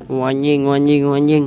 Wanying, wanying, wanying.